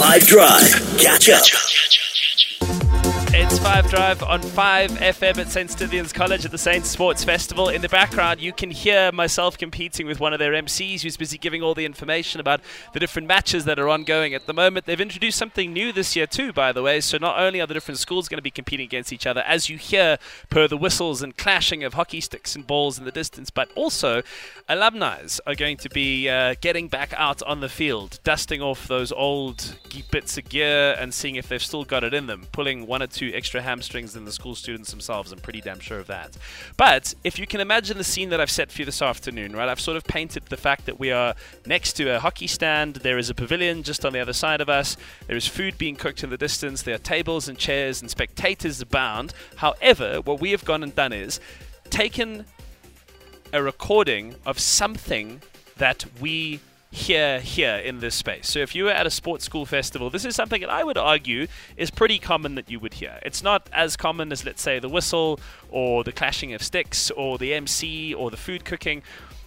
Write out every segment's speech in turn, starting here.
Five Drive. Catch up. It's 5 Drive on 5 FM at St. Stithians College at the Saints Sports Festival. In the background, you can hear myself competing with one of their MCs who's busy giving all the information about the different matches that are ongoing at the moment. They've introduced something new this year, too, by the way. So, not only are the different schools going to be competing against each other, as you hear per the whistles and clashing of hockey sticks and balls in the distance, but also alumni are going to be uh, getting back out on the field, dusting off those old bits of gear and seeing if they've still got it in them, pulling one or two extra hamstrings than the school students themselves. I'm pretty damn sure of that. But if you can imagine the scene that I've set for you this afternoon, right? I've sort of painted the fact that we are next to a hockey stand. There is a pavilion just on the other side of us. There is food being cooked in the distance. There are tables and chairs and spectators abound. However, what we have gone and done is taken a recording of something that we hear here in this space. So if you were at a sports school festival, this is something that I would argue is pretty common that you would hear. It's not as common as let's say the whistle or the clashing of sticks or the MC or the food cooking.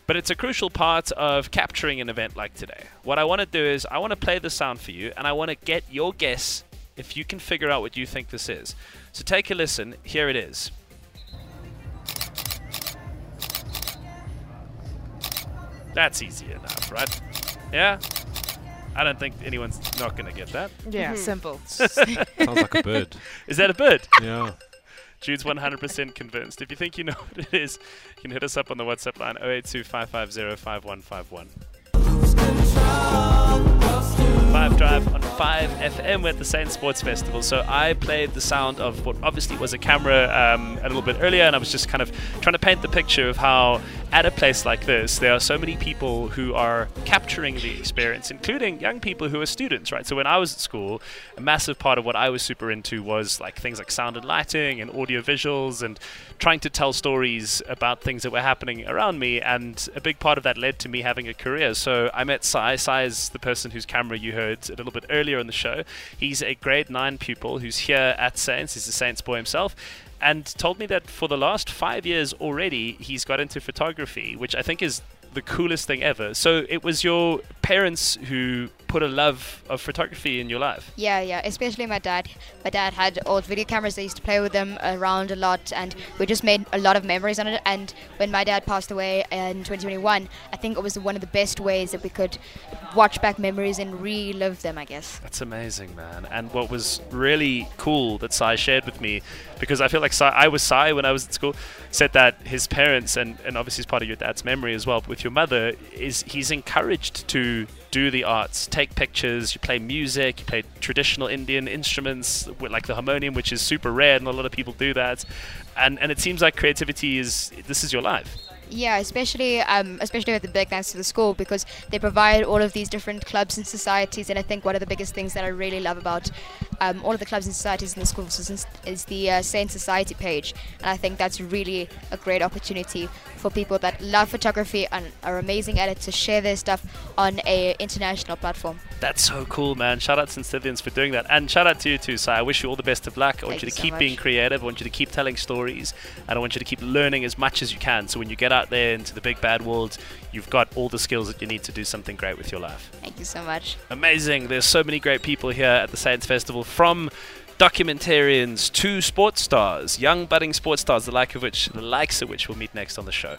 But it's a crucial part of capturing an event like today. What I want to do is I want to play the sound for you and I want to get your guess if you can figure out what you think this is. So take a listen. Here it is. That's easy enough, right? Yeah? I don't think anyone's not going to get that. Yeah, mm-hmm. simple. Sounds like a bird. Is that a bird? Yeah. Jude's 100% convinced. If you think you know what it is, you can hit us up on the WhatsApp line 082 550 5151. Five FM at the Saint Sports Festival. So I played the sound of what obviously was a camera um, a little bit earlier, and I was just kind of trying to paint the picture of how at a place like this, there are so many people who are capturing the experience, including young people who are students, right? So when I was at school, a massive part of what I was super into was like things like sound and lighting and audio visuals and trying to tell stories about things that were happening around me. And a big part of that led to me having a career. So I met Sai. Sai is the person whose camera you heard a little bit earlier in the show. He's a grade nine pupil who's here at Saints. He's a Saints boy himself and told me that for the last five years already, he's got into photography, which I think is the coolest thing ever. So it was your parents who put a love of photography in your life. Yeah, yeah, especially my dad. My dad had old video cameras. I used to play with them around a lot, and we just made a lot of memories on it. And when my dad passed away in 2021, I think it was one of the best ways that we could watch back memories and relive them, I guess. That's amazing, man. And what was really cool that Sai shared with me, because I feel like Sai, I was Sai when I was at school, said that his parents, and, and obviously it's part of your dad's memory as well, with your mother, is he's encouraged to do the arts, take pictures, you play music, you play traditional Indian instruments like the harmonium, which is super rare, and a lot of people do that. And and it seems like creativity is this is your life. Yeah, especially um, especially with the big thanks to the school because they provide all of these different clubs and societies, and I think one of the biggest things that I really love about um, all of the clubs and societies in the school is, is the uh, Saint Society page, and I think that's really a great opportunity for people that love photography and are amazing at it to share their stuff on a international platform. That's so cool, man. Shout out to St. Stithians for doing that. And shout out to you too, Sai. I wish you all the best of luck. I want Thank you you to so keep much. being creative. I want you to keep telling stories. And I want you to keep learning as much as you can. So when you get out there into the big bad world, you've got all the skills that you need to do something great with your life. Thank you so much. Amazing. There's so many great people here at the Saints Festival from documentarians to sports stars, young budding sports stars, the like of which the likes of which we'll meet next on the show.